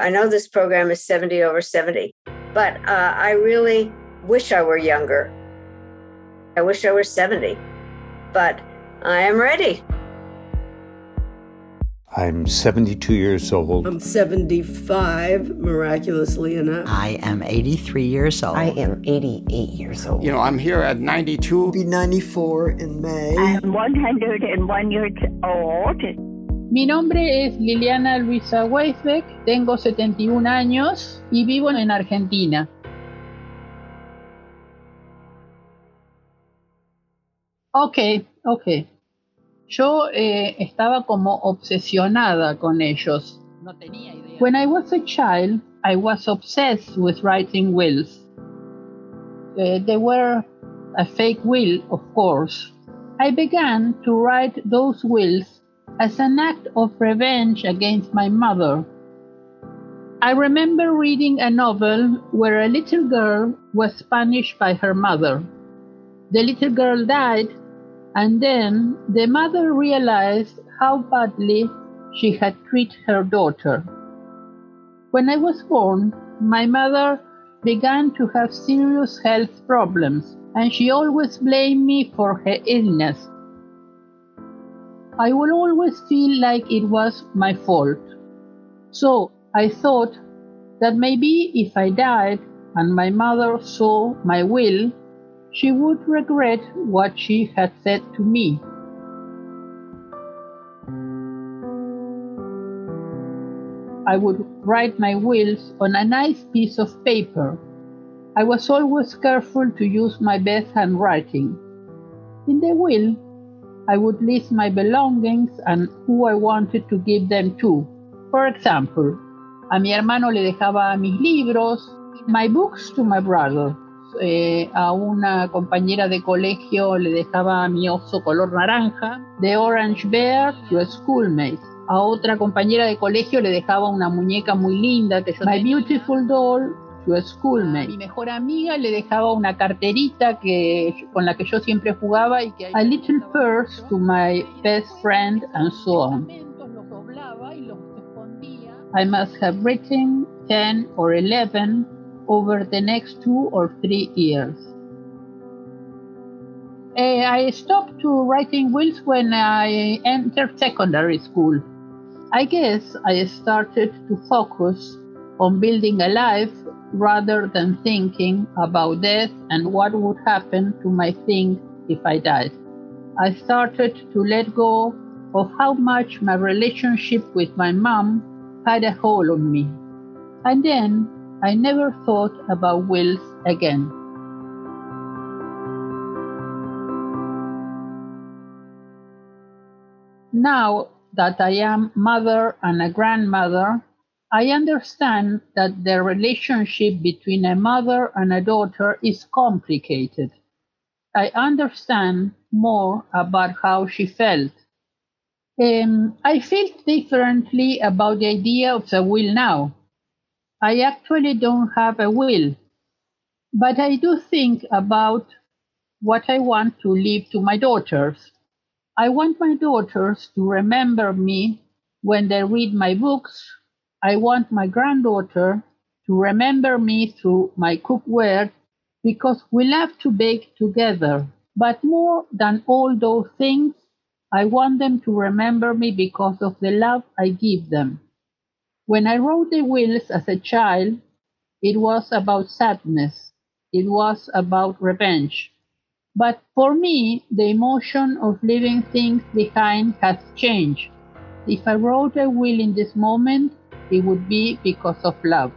I know this program is 70 over 70, but uh, I really wish I were younger. I wish I were 70, but I am ready. I'm 72 years old. I'm 75, miraculously enough. I am 83 years old. I am 88 years old. You know, I'm here at 92. I'll be 94 in May. I am 101 years old. Mi nombre es Liliana Luisa Weisbeck, tengo 71 años y vivo en Argentina. Ok, ok. Yo eh, estaba como obsesionada con ellos. No tenía idea. When I was a child, I was obsessed with writing wills. Uh, they were a fake will, of course. I began to write those wills as an act of revenge against my mother. I remember reading a novel where a little girl was punished by her mother. The little girl died, and then the mother realized how badly she had treated her daughter. When I was born, my mother began to have serious health problems, and she always blamed me for her illness. I will always feel like it was my fault. So I thought that maybe if I died and my mother saw my will, she would regret what she had said to me. I would write my wills on a nice piece of paper. I was always careful to use my best handwriting. In the will, I would list my belongings and who I wanted to give them to. For example, a mi hermano le dejaba mis libros, my books to my brother. Eh, a una compañera de colegio le dejaba mi oso color naranja, the orange bear to a schoolmate. A otra compañera de colegio le dejaba una muñeca muy linda que My beautiful doll to a schoolmate. A mi mejor amiga le dejaba una carterita que, con la que yo siempre jugaba y que a little purse to my best friend and so on. I must have written 10 or 11 over the next two or three years. Uh, I stopped to writing wills when I entered secondary school. I guess I started to focus on building a life rather than thinking about death and what would happen to my things if I died. I started to let go of how much my relationship with my mom had a hold on me. And then I never thought about wills again. Now that I am mother and a grandmother, I understand that the relationship between a mother and a daughter is complicated. I understand more about how she felt. Um, I feel differently about the idea of the will now. I actually don't have a will, but I do think about what I want to leave to my daughters. I want my daughters to remember me when they read my books. I want my granddaughter to remember me through my cookware because we love to bake together. But more than all those things, I want them to remember me because of the love I give them. When I wrote the wills as a child, it was about sadness. It was about revenge. But for me, the emotion of leaving things behind has changed. If I wrote a will in this moment, it would be because of love.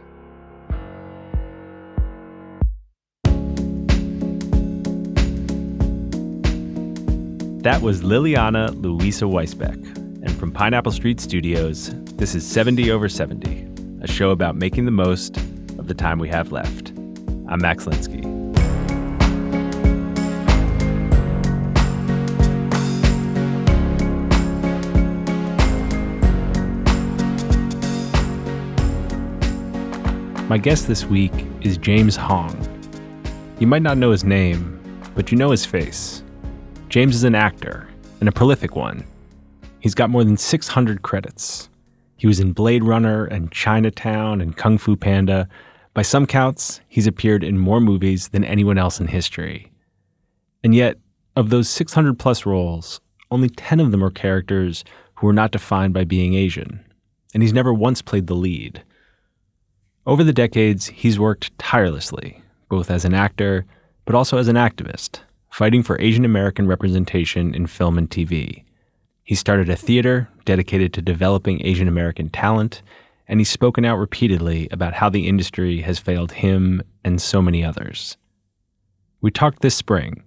That was Liliana Luisa Weisbeck. And from Pineapple Street Studios, this is 70 over 70, a show about making the most of the time we have left. I'm Max Linsky. My guest this week is James Hong. You might not know his name, but you know his face. James is an actor, and a prolific one. He's got more than 600 credits. He was in Blade Runner and Chinatown and Kung Fu Panda. By some counts, he's appeared in more movies than anyone else in history. And yet, of those 600 plus roles, only 10 of them are characters who are not defined by being Asian. And he's never once played the lead. Over the decades, he's worked tirelessly, both as an actor, but also as an activist fighting for Asian American representation in film and TV. He started a theater dedicated to developing Asian American talent, and he's spoken out repeatedly about how the industry has failed him and so many others. We talked this spring,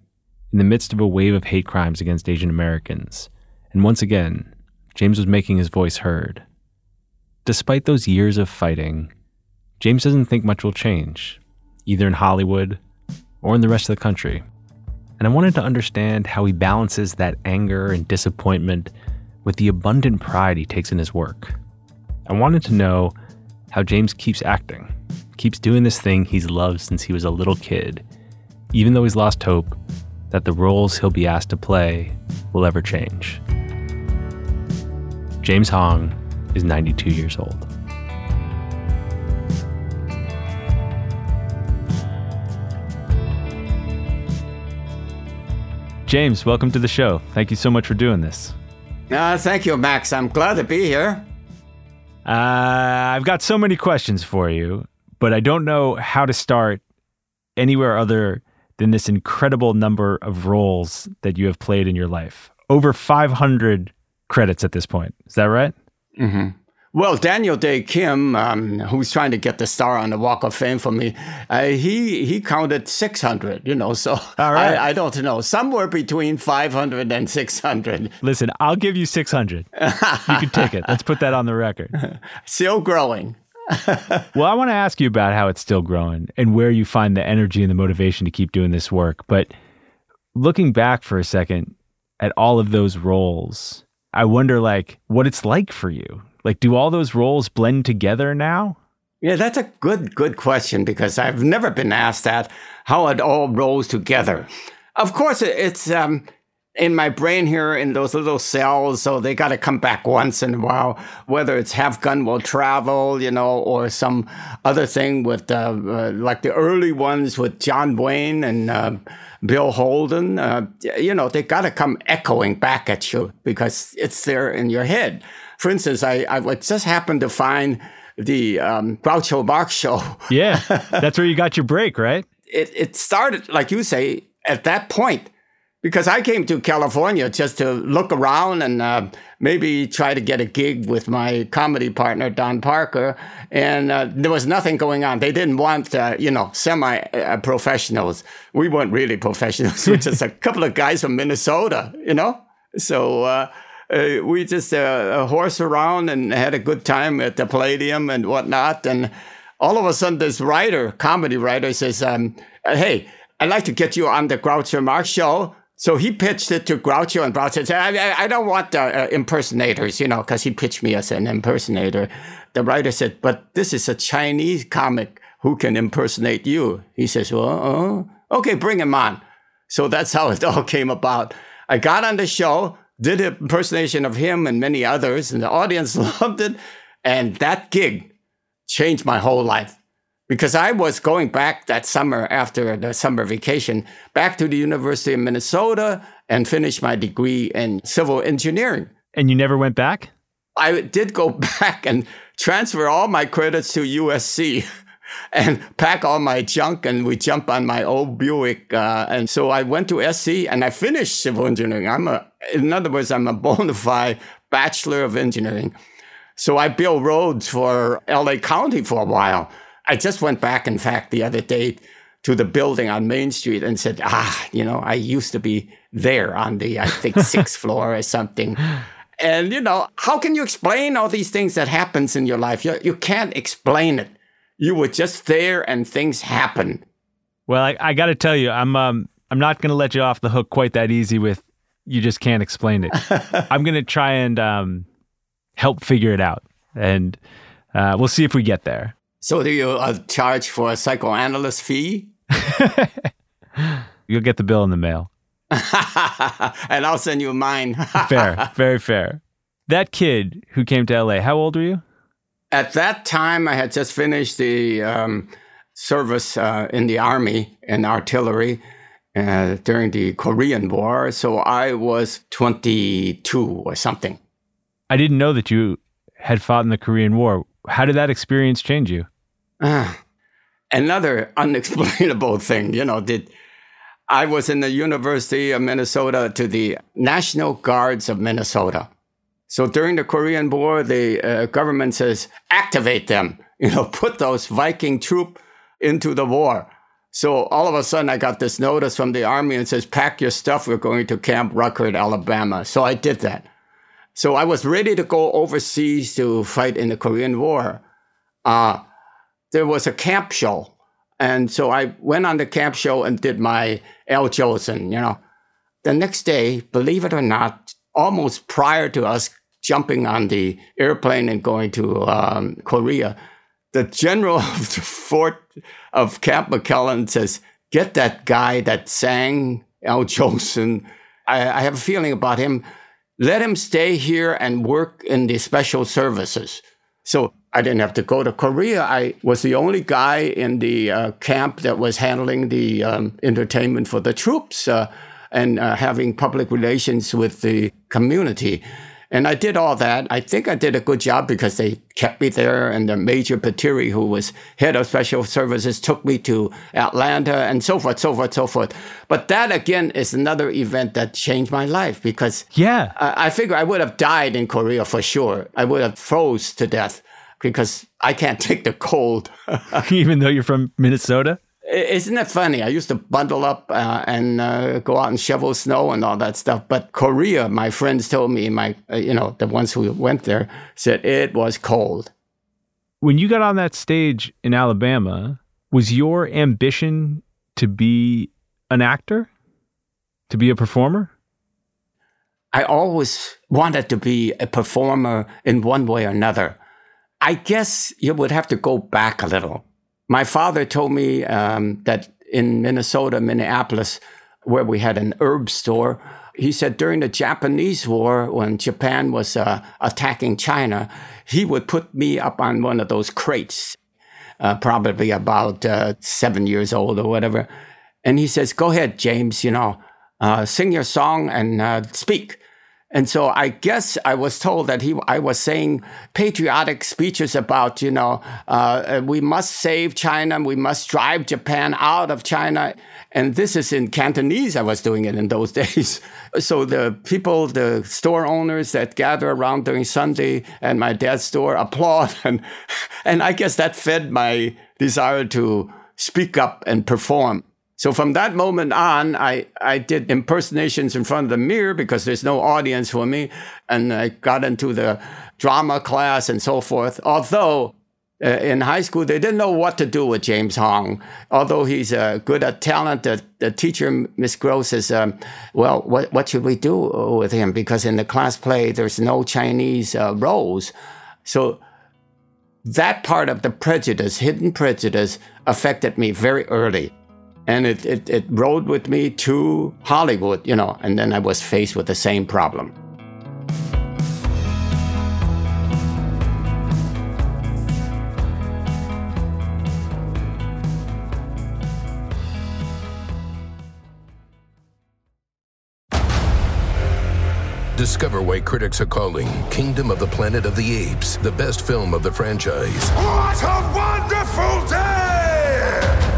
in the midst of a wave of hate crimes against Asian Americans, and once again, James was making his voice heard. Despite those years of fighting, James doesn't think much will change, either in Hollywood or in the rest of the country and I wanted to understand how he balances that anger and disappointment with the abundant pride he takes in his work. I wanted to know how James keeps acting, keeps doing this thing he's loved since he was a little kid, even though he's lost hope that the roles he'll be asked to play will ever change. James Hong is 92 years old. James, welcome to the show. Thank you so much for doing this. Uh, thank you, Max. I'm glad to be here. Uh, I've got so many questions for you, but I don't know how to start anywhere other than this incredible number of roles that you have played in your life. Over 500 credits at this point. Is that right? Mm-hmm. Well, Daniel Dae Kim, um, who's trying to get the star on the Walk of Fame for me, uh, he he counted 600, you know, so I, I, don't know, somewhere between 500 and 600. Listen, I'll give you 600. you can take it. Let's put that on the record. Still growing. well, I want to ask you about how it's still growing and where you find the energy and the motivation to keep doing this work. But looking back for a second at all of those roles, I wonder like what it's like for you like, do all those roles blend together now? Yeah, that's a good, good question because I've never been asked that, how it all rolls together. Of course, it's um, in my brain here in those little cells, so they got to come back once in a while, whether it's Have Gun Will Travel, you know, or some other thing with, uh, uh, like the early ones with John Wayne and uh, Bill Holden. Uh, you know, they got to come echoing back at you because it's there in your head for instance, I, I just happened to find the um, Groucho Marx show. yeah, that's where you got your break, right? It, it started, like you say, at that point, because I came to California just to look around and uh, maybe try to get a gig with my comedy partner, Don Parker. And uh, there was nothing going on. They didn't want, uh, you know, semi uh, professionals. We weren't really professionals. We're just a couple of guys from Minnesota, you know? So, uh, uh, we just uh, horse around and had a good time at the Palladium and whatnot. And all of a sudden, this writer, comedy writer, says, um, "Hey, I'd like to get you on the Groucho Marx show So he pitched it to Groucho, and Groucho said, I, I don't want uh, uh, impersonators, you know, because he pitched me as an impersonator. The writer said, but this is a Chinese comic who can impersonate you. He says, well, uh, okay, bring him on. So that's how it all came about. I got on the show, did an impersonation of him and many others, and the audience loved it. And that gig changed my whole life because I was going back that summer after the summer vacation back to the University of Minnesota and finished my degree in civil engineering. And you never went back? I did go back and transfer all my credits to USC. And pack all my junk and we jump on my old Buick. Uh, and so I went to SC and I finished civil engineering. I'm a, in other words, I'm a bona fide bachelor of engineering. So I built roads for LA County for a while. I just went back, in fact, the other day to the building on Main Street and said, ah, you know, I used to be there on the, I think, sixth floor or something. And, you know, how can you explain all these things that happens in your life? You, you can't explain it. You were just there and things happen. Well, I, I got to tell you, I'm, um, I'm not going to let you off the hook quite that easy with you just can't explain it. I'm going to try and um, help figure it out. And uh, we'll see if we get there. So do you uh, charge for a psychoanalyst fee? You'll get the bill in the mail. and I'll send you mine. fair, very fair. That kid who came to LA, how old were you? At that time, I had just finished the um, service uh, in the army and artillery uh, during the Korean War. So I was 22 or something. I didn't know that you had fought in the Korean War. How did that experience change you? Uh, another unexplainable thing, you know, did I was in the University of Minnesota to the National Guards of Minnesota. So during the Korean War, the uh, government says, activate them, you know, put those Viking troop into the war. So all of a sudden, I got this notice from the army and says, pack your stuff. We're going to Camp Rucker, Alabama. So I did that. So I was ready to go overseas to fight in the Korean War. Uh, there was a camp show. And so I went on the camp show and did my Al Jolson, you know. The next day, believe it or not, almost prior to us jumping on the airplane and going to um, Korea, the general of the fort of Camp McClellan says, Get that guy that sang Al Jolson. I, I have a feeling about him. Let him stay here and work in the special services. So I didn't have to go to Korea. I was the only guy in the uh, camp that was handling the um, entertainment for the troops uh, and uh, having public relations with the community. And I did all that. I think I did a good job because they kept me there. And the Major Patiri, who was head of special services, took me to Atlanta and so forth, so forth, so forth. But that again is another event that changed my life because yeah, I, I figure I would have died in Korea for sure. I would have froze to death because I can't take the cold. Even though you're from Minnesota? Isn't that funny? I used to bundle up uh, and uh, go out and shovel snow and all that stuff. But Korea, my friends told me, my uh, you know the ones who went there said it was cold. When you got on that stage in Alabama, was your ambition to be an actor, to be a performer? I always wanted to be a performer in one way or another. I guess you would have to go back a little. My father told me um, that in Minnesota, Minneapolis, where we had an herb store, he said during the Japanese War, when Japan was uh, attacking China, he would put me up on one of those crates, uh, probably about uh, seven years old or whatever. And he says, Go ahead, James, you know, uh, sing your song and uh, speak. And so I guess I was told that he, I was saying patriotic speeches about, you know, uh, we must save China, we must drive Japan out of China. And this is in Cantonese. I was doing it in those days. so the people, the store owners that gather around during Sunday at my dad's store applaud. And, and I guess that fed my desire to speak up and perform. So from that moment on, I, I did impersonations in front of the mirror because there's no audience for me. And I got into the drama class and so forth. Although uh, in high school, they didn't know what to do with James Hong. Although he's uh, good at talent, the, the teacher, Miss Gross, says, um, well, what, what should we do with him? Because in the class play, there's no Chinese uh, roles. So that part of the prejudice, hidden prejudice, affected me very early. And it, it, it rode with me to Hollywood, you know, and then I was faced with the same problem. Discover why critics are calling Kingdom of the Planet of the Apes the best film of the franchise. What a wonderful day!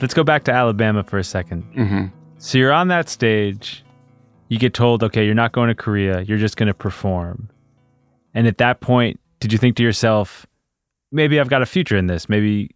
Let's go back to Alabama for a 2nd Mm-hmm. So you're on that stage. You get told, okay, you're not going to Korea. You're just going to perform. And at that point, did you think to yourself, maybe I've got a future in this? Maybe,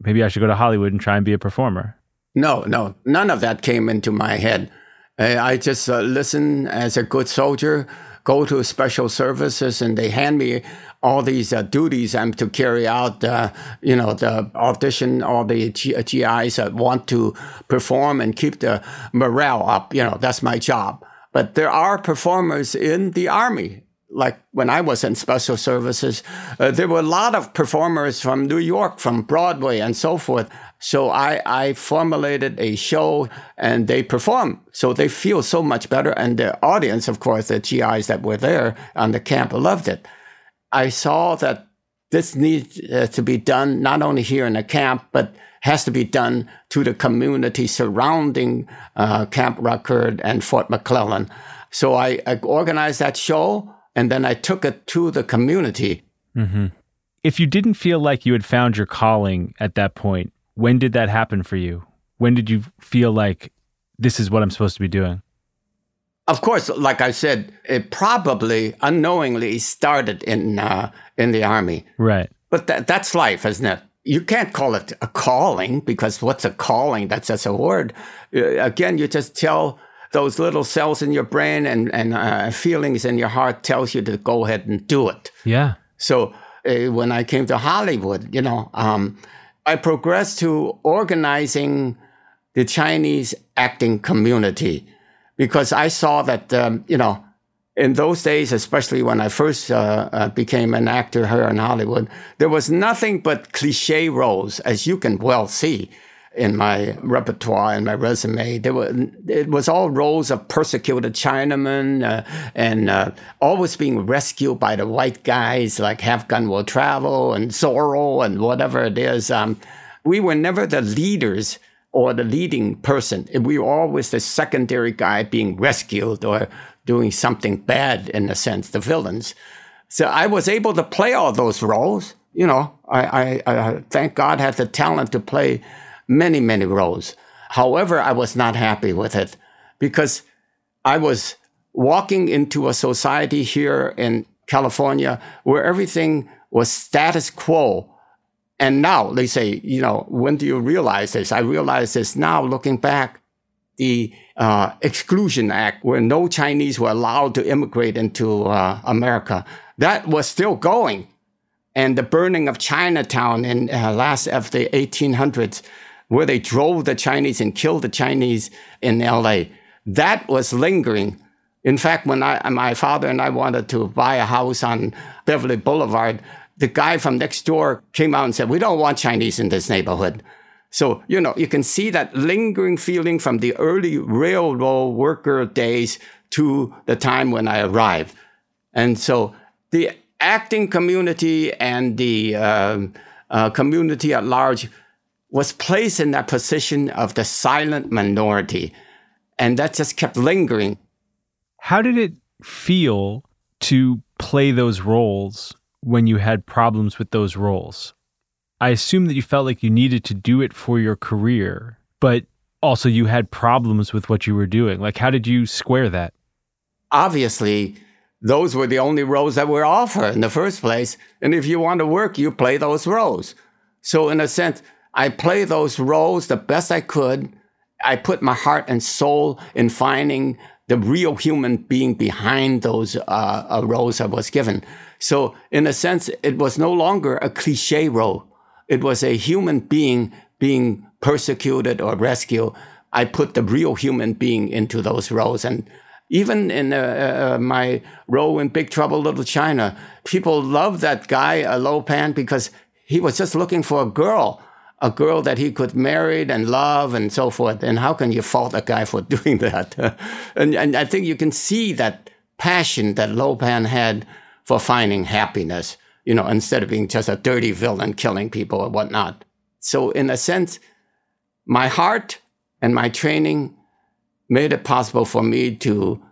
maybe I should go to Hollywood and try and be a performer. No, no, none of that came into my head. I just uh, listen as a good soldier, go to special services, and they hand me all these uh, duties I'm to carry out. Uh, you know, the audition, all the G- GIs that want to perform and keep the morale up. You know, that's my job. But there are performers in the army. Like when I was in special services, uh, there were a lot of performers from New York, from Broadway, and so forth. So I, I formulated a show and they perform. So they feel so much better. And the audience, of course, the GIs that were there on the camp loved it. I saw that this needs uh, to be done not only here in the camp, but has to be done to the community surrounding uh, Camp Rucker and Fort McClellan. So I, I, organized that show and then I took it to the community. Mm-hmm. If you didn't feel like you had found your calling at that point, when did that happen for you? When did you feel like this is what I'm supposed to be doing? Of course, like I said, it probably unknowingly started in uh, in the army. Right. But that, that's life, isn't it? You can't call it a calling because what's a calling? That's just a word. Uh, again, you just tell those little cells in your brain and and uh, feelings in your heart tells you to go ahead and do it. Yeah. So uh, when I came to Hollywood, you know, um, I progressed to organizing the Chinese acting community because I saw that, um, you know, in those days, especially when I first uh, uh, became an actor here in Hollywood, there was nothing but cliche roles, as you can well see in my repertoire and my resume. There were it was all roles of persecuted Chinamen uh, and uh, always being rescued by the white guys like Have Gun Will Travel and Zorro and whatever it is. Um, we were never the leaders or the leading person. We were always the secondary guy being rescued or doing something bad in a sense, the villains. So I was able to play all those roles. You know, I, I, I thank God had the talent to play many, many roles. However, I was not happy with it because I was walking into a society here in California where everything was status quo. And now they say, you know, when do you realize this? I realize this now looking back. The uh, Exclusion Act, where no Chinese were allowed to immigrate into uh, America, that was still going. And the burning of Chinatown in uh, last of the 1800s, where they drove the Chinese and killed the Chinese in LA, that was lingering in fact, when I, my father and I wanted to buy a house on Beverly Boulevard, the guy from next door came out and said, We don't want Chinese in this neighborhood. So, you know, you can see that lingering feeling from the early railroad worker days to the time when I arrived. And so the acting community and the uh, uh, community at large was placed in that position of the silent minority. And that just kept lingering. How did it feel to play those roles when you had problems with those roles? I assume that you felt like you needed to do it for your career, but also you had problems with what you were doing. Like, how did you square that? Obviously, those were the only roles that were offered in the first place. And if you want to work, you play those roles. So, in a sense, I play those roles the best I could. I put my heart and soul in finding the real human being behind those uh, uh, roles I was given. So, in a sense, it was no longer a cliche role. It was a human being being persecuted or rescued. I put the real human being into those roles. And even in uh, uh, my role in Big Trouble Little China, people loved that guy, uh, Lo Pan, because he was just looking for a girl a girl that he could marry and love and so forth. And how can you fault a guy for doing that? and, and I think you can see that passion that Lo Pan had for finding happiness, you know, instead of being just a dirty villain killing people or whatnot. So, in a sense, my heart and my training made it possible for me to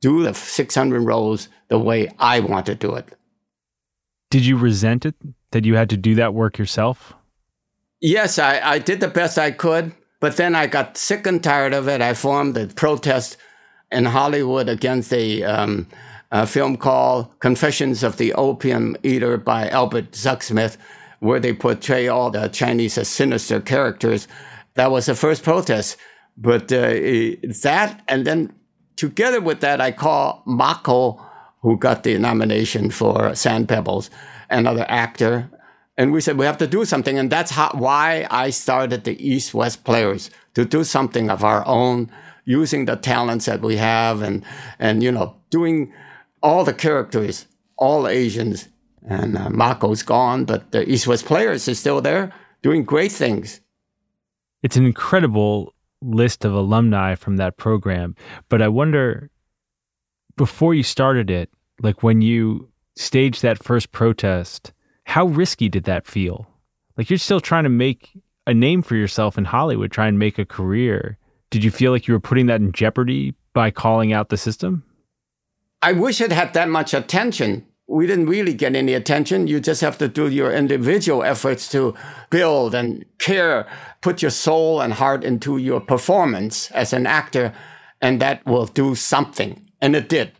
do the 600 roles the way I want to do it. Did you resent it that you had to do that work yourself? yes, I, I did the best I could, but then I got sick and tired of it. I formed a protest in Hollywood against a, um, a film called Confessions of the Opium Eater by Albert Zugsmith, where they portray all the Chinese as sinister characters. That was the first protest. But uh, that, and then together with that, I call Mako, who got the nomination for Sand Pebbles, another actor, and we said we have to do something, and that's how, why I started the East West Players to do something of our own, using the talents that we have, and and you know doing all the characters, all Asians. And uh, Mako's gone, but the East West Players is still there, doing great things. It's an incredible list of alumni from that program, but I wonder before you started it, like when you staged that first protest how risky did that feel? Like you're still trying to make a name for yourself in Hollywood, try and make a career. Did you feel like you were putting that in jeopardy by calling out the system? I wish it had that much attention. We didn't really get any attention. You just have to do your individual efforts to build and care, put your soul and heart into your performance as an actor, and that will do something. And it did.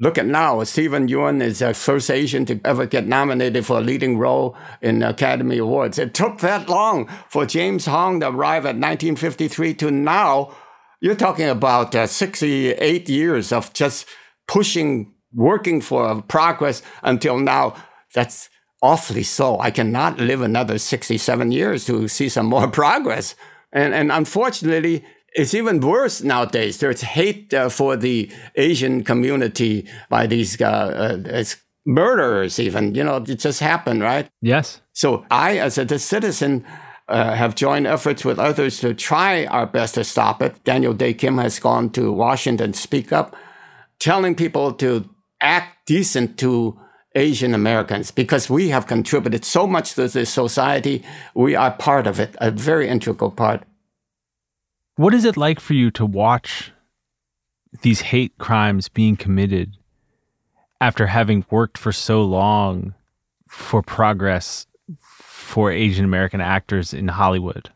Look at now, Steven Yeun is the first Asian to ever get nominated for a leading role in Academy Awards. It took that long for James Hong to arrive at 1953 to now. You're talking about uh, 68 years of just pushing, working for progress until now. That's awfully so. I cannot live another 67 years to see some more progress. And, and unfortunately, it's even worse nowadays. There's hate uh, for the Asian community by these uh, uh, murderers, even. You know, it just happened, right? Yes. So I, as a citizen, uh, have joined efforts with others to try our best to stop it. Daniel Dae Kim has gone to Washington to speak up, telling people to act decent to Asian Americans because we have contributed so much to this society. We are part of it, a very integral part. What is it like for you to watch these hate crimes being committed after having worked for so long for progress for Asian American actors in Hollywood?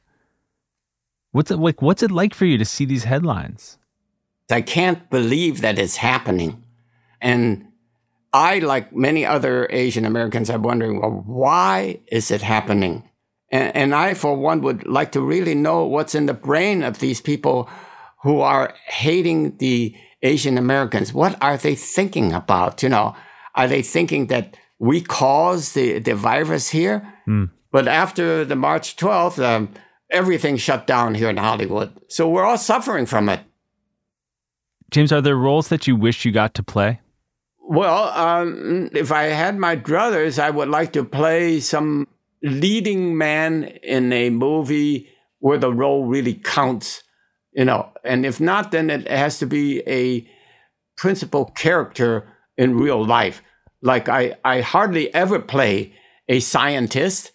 What's it like what's it like for you to see these headlines? I can't believe that it's happening. And I, like many other Asian Americans, I'm wondering, well, why is it happening? And, and, I, for one, would like to really know what's in the brain of these people who are hating the Asian Americans. What are they thinking about? You know, are they thinking that we caused the, the virus here? Mm. But after the March 12th, um, everything shut down here in Hollywood. So we're all suffering from it. James, are there roles that you wish you got to play? Well, um, if I had my druthers, I would like to play some leading man in a movie where the role really counts, you know. And if not, then it has to be a principal character in real life. Like I, I hardly ever play a scientist,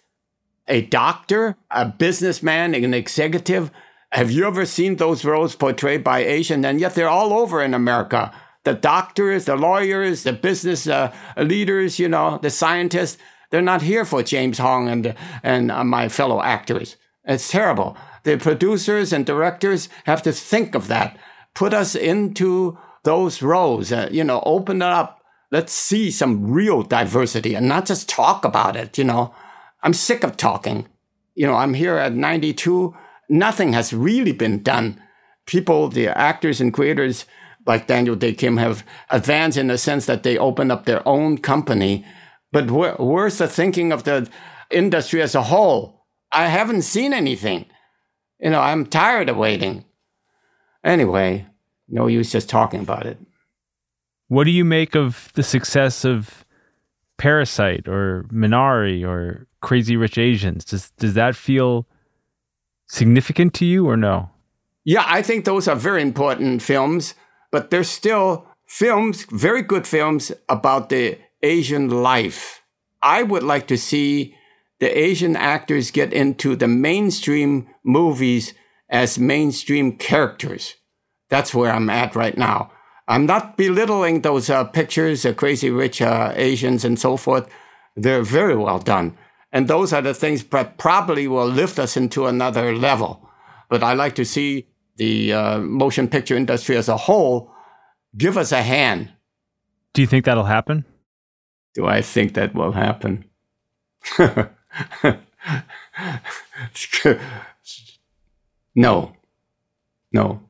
a doctor, a businessman, an executive. Have you ever seen those roles portrayed by Asian? And yet they're all over in America. The doctors, the lawyers, the business uh, leaders, you know, the scientists, they're not here for James Hong and, and uh, my fellow actors. It's terrible. The producers and directors have to think of that. Put us into those roles, uh, you know, open it up. Let's see some real diversity and not just talk about it, you know. I'm sick of talking. You know, I'm here at 92 nothing has really been done. People, the actors and creators like Daniel Dae Kim have advanced in the sense that they open up their own company. But where, where's the thinking of the industry as a whole? I haven't seen anything. You know, I'm tired of waiting. Anyway, no use just talking about it. What do you make of the success of Parasite or Minari or Crazy Rich Asians? Does does that feel significant to you or no? Yeah, I think those are very important films, but they're still films, very good films about the Asian life. I would like to see the Asian actors get into the mainstream movies as mainstream characters. That's where I'm at right now. I'm not belittling those uh, pictures, uh, crazy rich uh, Asians and so forth. They're very well done. And those are the things that probably will lift us into another level. But I like to see the uh, motion picture industry as a whole give us a hand. Do you think that'll happen? Do I think that will happen? no. No.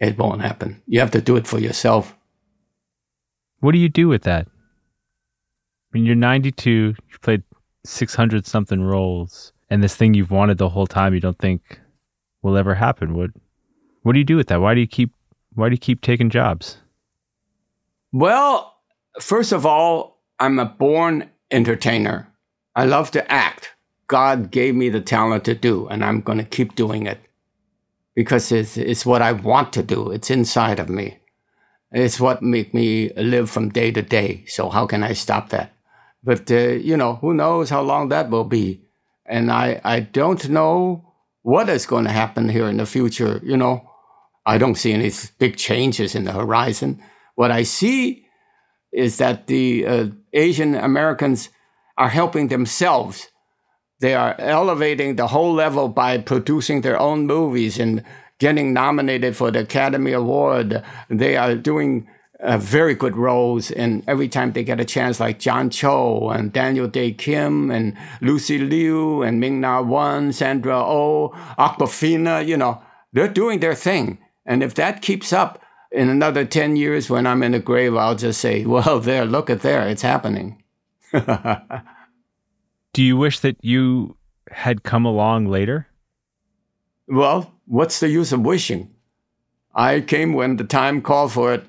It won't happen. You have to do it for yourself. What do you do with that? When you're 92, you played 600 something roles and this thing you've wanted the whole time you don't think will ever happen. What what do you do with that? Why do you keep why do you keep taking jobs? Well first of all i'm a born entertainer. I love to act. God gave me the talent to do and i'm going to keep doing it because it's, it's what i want to do. It's inside of me. It's what make me live from day to day. So how can i stop that but, uh, you know, who knows how long that will be. And I, I don't know what is going to happen here in the future. You know, I don't see any big changes in the horizon. What I see is that the uh, Asian Americans are helping themselves. They are elevating the whole level by producing their own movies and getting nominated for the Academy Award. They are doing uh, very good roles and every time they get a chance like John Cho and Daniel Dae Kim and Lucy Liu and Ming Na Wen, Sandra Oh, Awkwafina, you know, they're doing their thing. And if that keeps up in another 10 years when I'm in the grave, I'll just say, well, there, look at there, it's happening. Do you wish that you had come along later? Well, what's the use of wishing? I came when the time called for it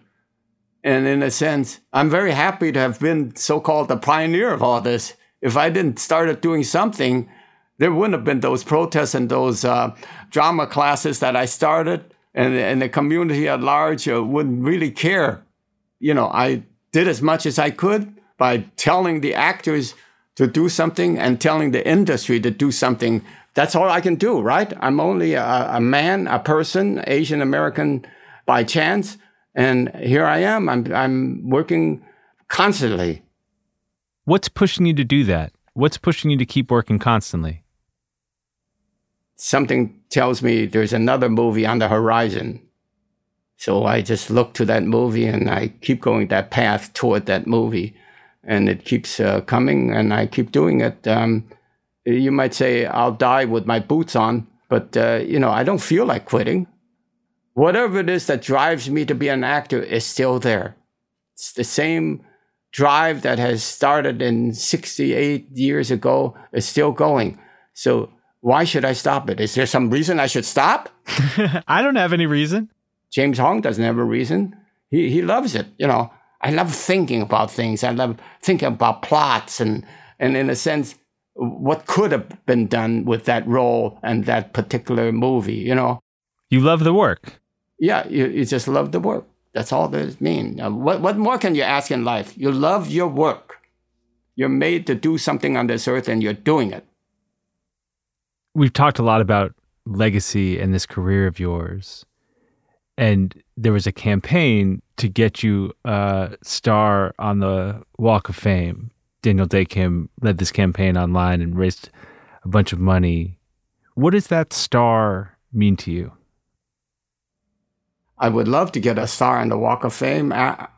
and in a sense, I'm very happy to have been so called the pioneer of all this. If I didn't start doing something, there wouldn't have been those protests and those uh, drama classes that I started, and, and the community at large uh, wouldn't really care. You know, I did as much as I could by telling the actors to do something and telling the industry to do something that's all I can do, right? I'm only a, a man, a person, Asian American by chance, and here I am. I'm I'm working constantly. What's pushing you to do that? What's pushing you to keep working constantly? Something tells me there's another movie on the horizon. So I just look to that movie and I keep going that path toward that movie. And it keeps uh, coming and I keep doing it. Um, you might say I'll die with my boots on, but uh, you know, I don't feel like quitting. Whatever it is that drives me to be an actor is still there. It's the same drive that has started in 68 years ago is still going. So why should I stop it? Is there some reason I should stop? I don't have any reason. James Hong doesn't have a reason. He he loves it. You know, I love thinking about things. I love thinking about plots and and in a sense, what could have been done with that role and that particular movie. You know, you love the work. Yeah, you, you just love the work. That's all that it means. What what more can you ask in life? You love your work. You're made to do something on this earth, and you're doing it. We've talked a lot about legacy and this career of yours and there was a campaign to get you a star on the Walk of Fame. Daniel Dae Kim led this campaign online and raised a bunch of money. What does that star mean to you? I would love to get a star on the Walk of Fame.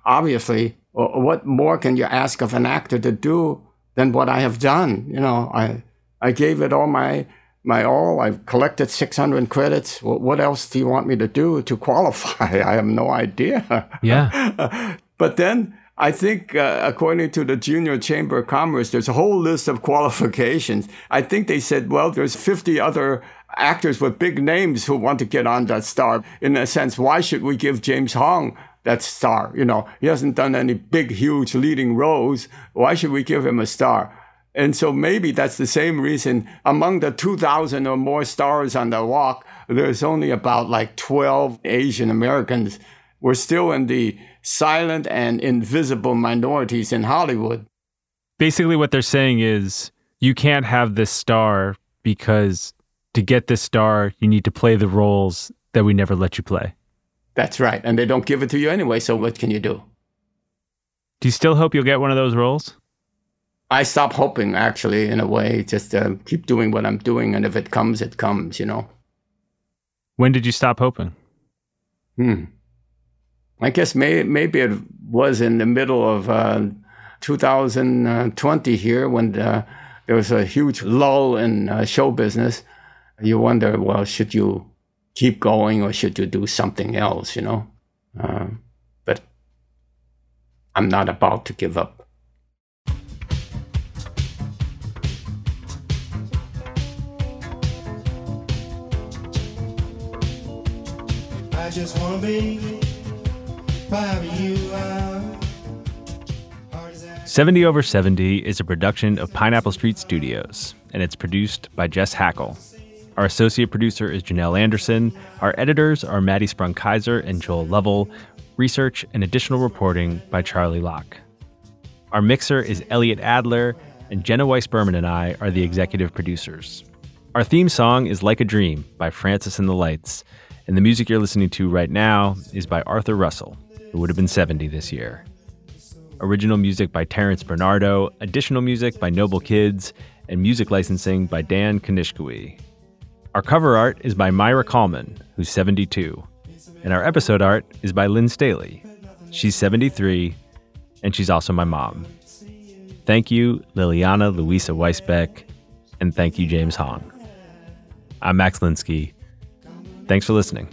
Obviously, what more can you ask of an actor to do than what I have done? You know, I I gave it all my my all. I've collected 600 credits. What else do you want me to do to qualify? I have no idea. Yeah. but then I think, uh, according to the Junior Chamber of Commerce, there's a whole list of qualifications. I think they said, well, there's 50 other actors with big names who want to get on that star. In a sense, why should we give James Hong that star? You know, he hasn't done any big, huge leading roles. Why should we give him a star? And so maybe that's the same reason among the 2,000 or more stars on the walk, there's only about like 12 Asian Americans. We're still in the silent and invisible minorities in Hollywood. Basically, what they're saying is you can't have this star because to get this star, you need to play the roles that we never let you play. That's right. And they don't give it to you anyway. So what can you do? Do you still hope you'll get one of those roles? I stop hoping, actually, in a way, just uh, keep doing what I'm doing. And if it comes, it comes, you know. When did you stop hoping? Hmm. I guess may, maybe it was in the middle of uh, 2020 here when the, there was a huge lull in uh, show business. You wonder, well, should you keep going or should you do something else, you know? Uh, but I'm not about to give up. I just wanna be wherever you are. 70 Over 70 is a production of Pineapple Street Studios, and it's produced by Jess Hackle. Our associate producer is Janelle Anderson. Our editors are Maddie Sprung Keyser and Joel Lovell. Research and additional reporting by Charlie Locke. Our mixer is Elliot Adler, and Jenna Weiss Berman and I are the executive producers. Our theme song is Like a Dream by Francis and the Lights. And the music you're listening to right now is by Arthur Russell, who would have been 70 this year. Original music by Terrence Bernardo, additional music by Noble Kids, and music licensing by Dan Kanishkawi. Our cover art is by Myra Coleman, who's 72, and our episode art is by Lynn Staley. She's 73, and she's also my mom. Thank you, Liliana Louisa Weisbeck, and thank you, James Hong. I'm Max Linsky. Thanks for listening.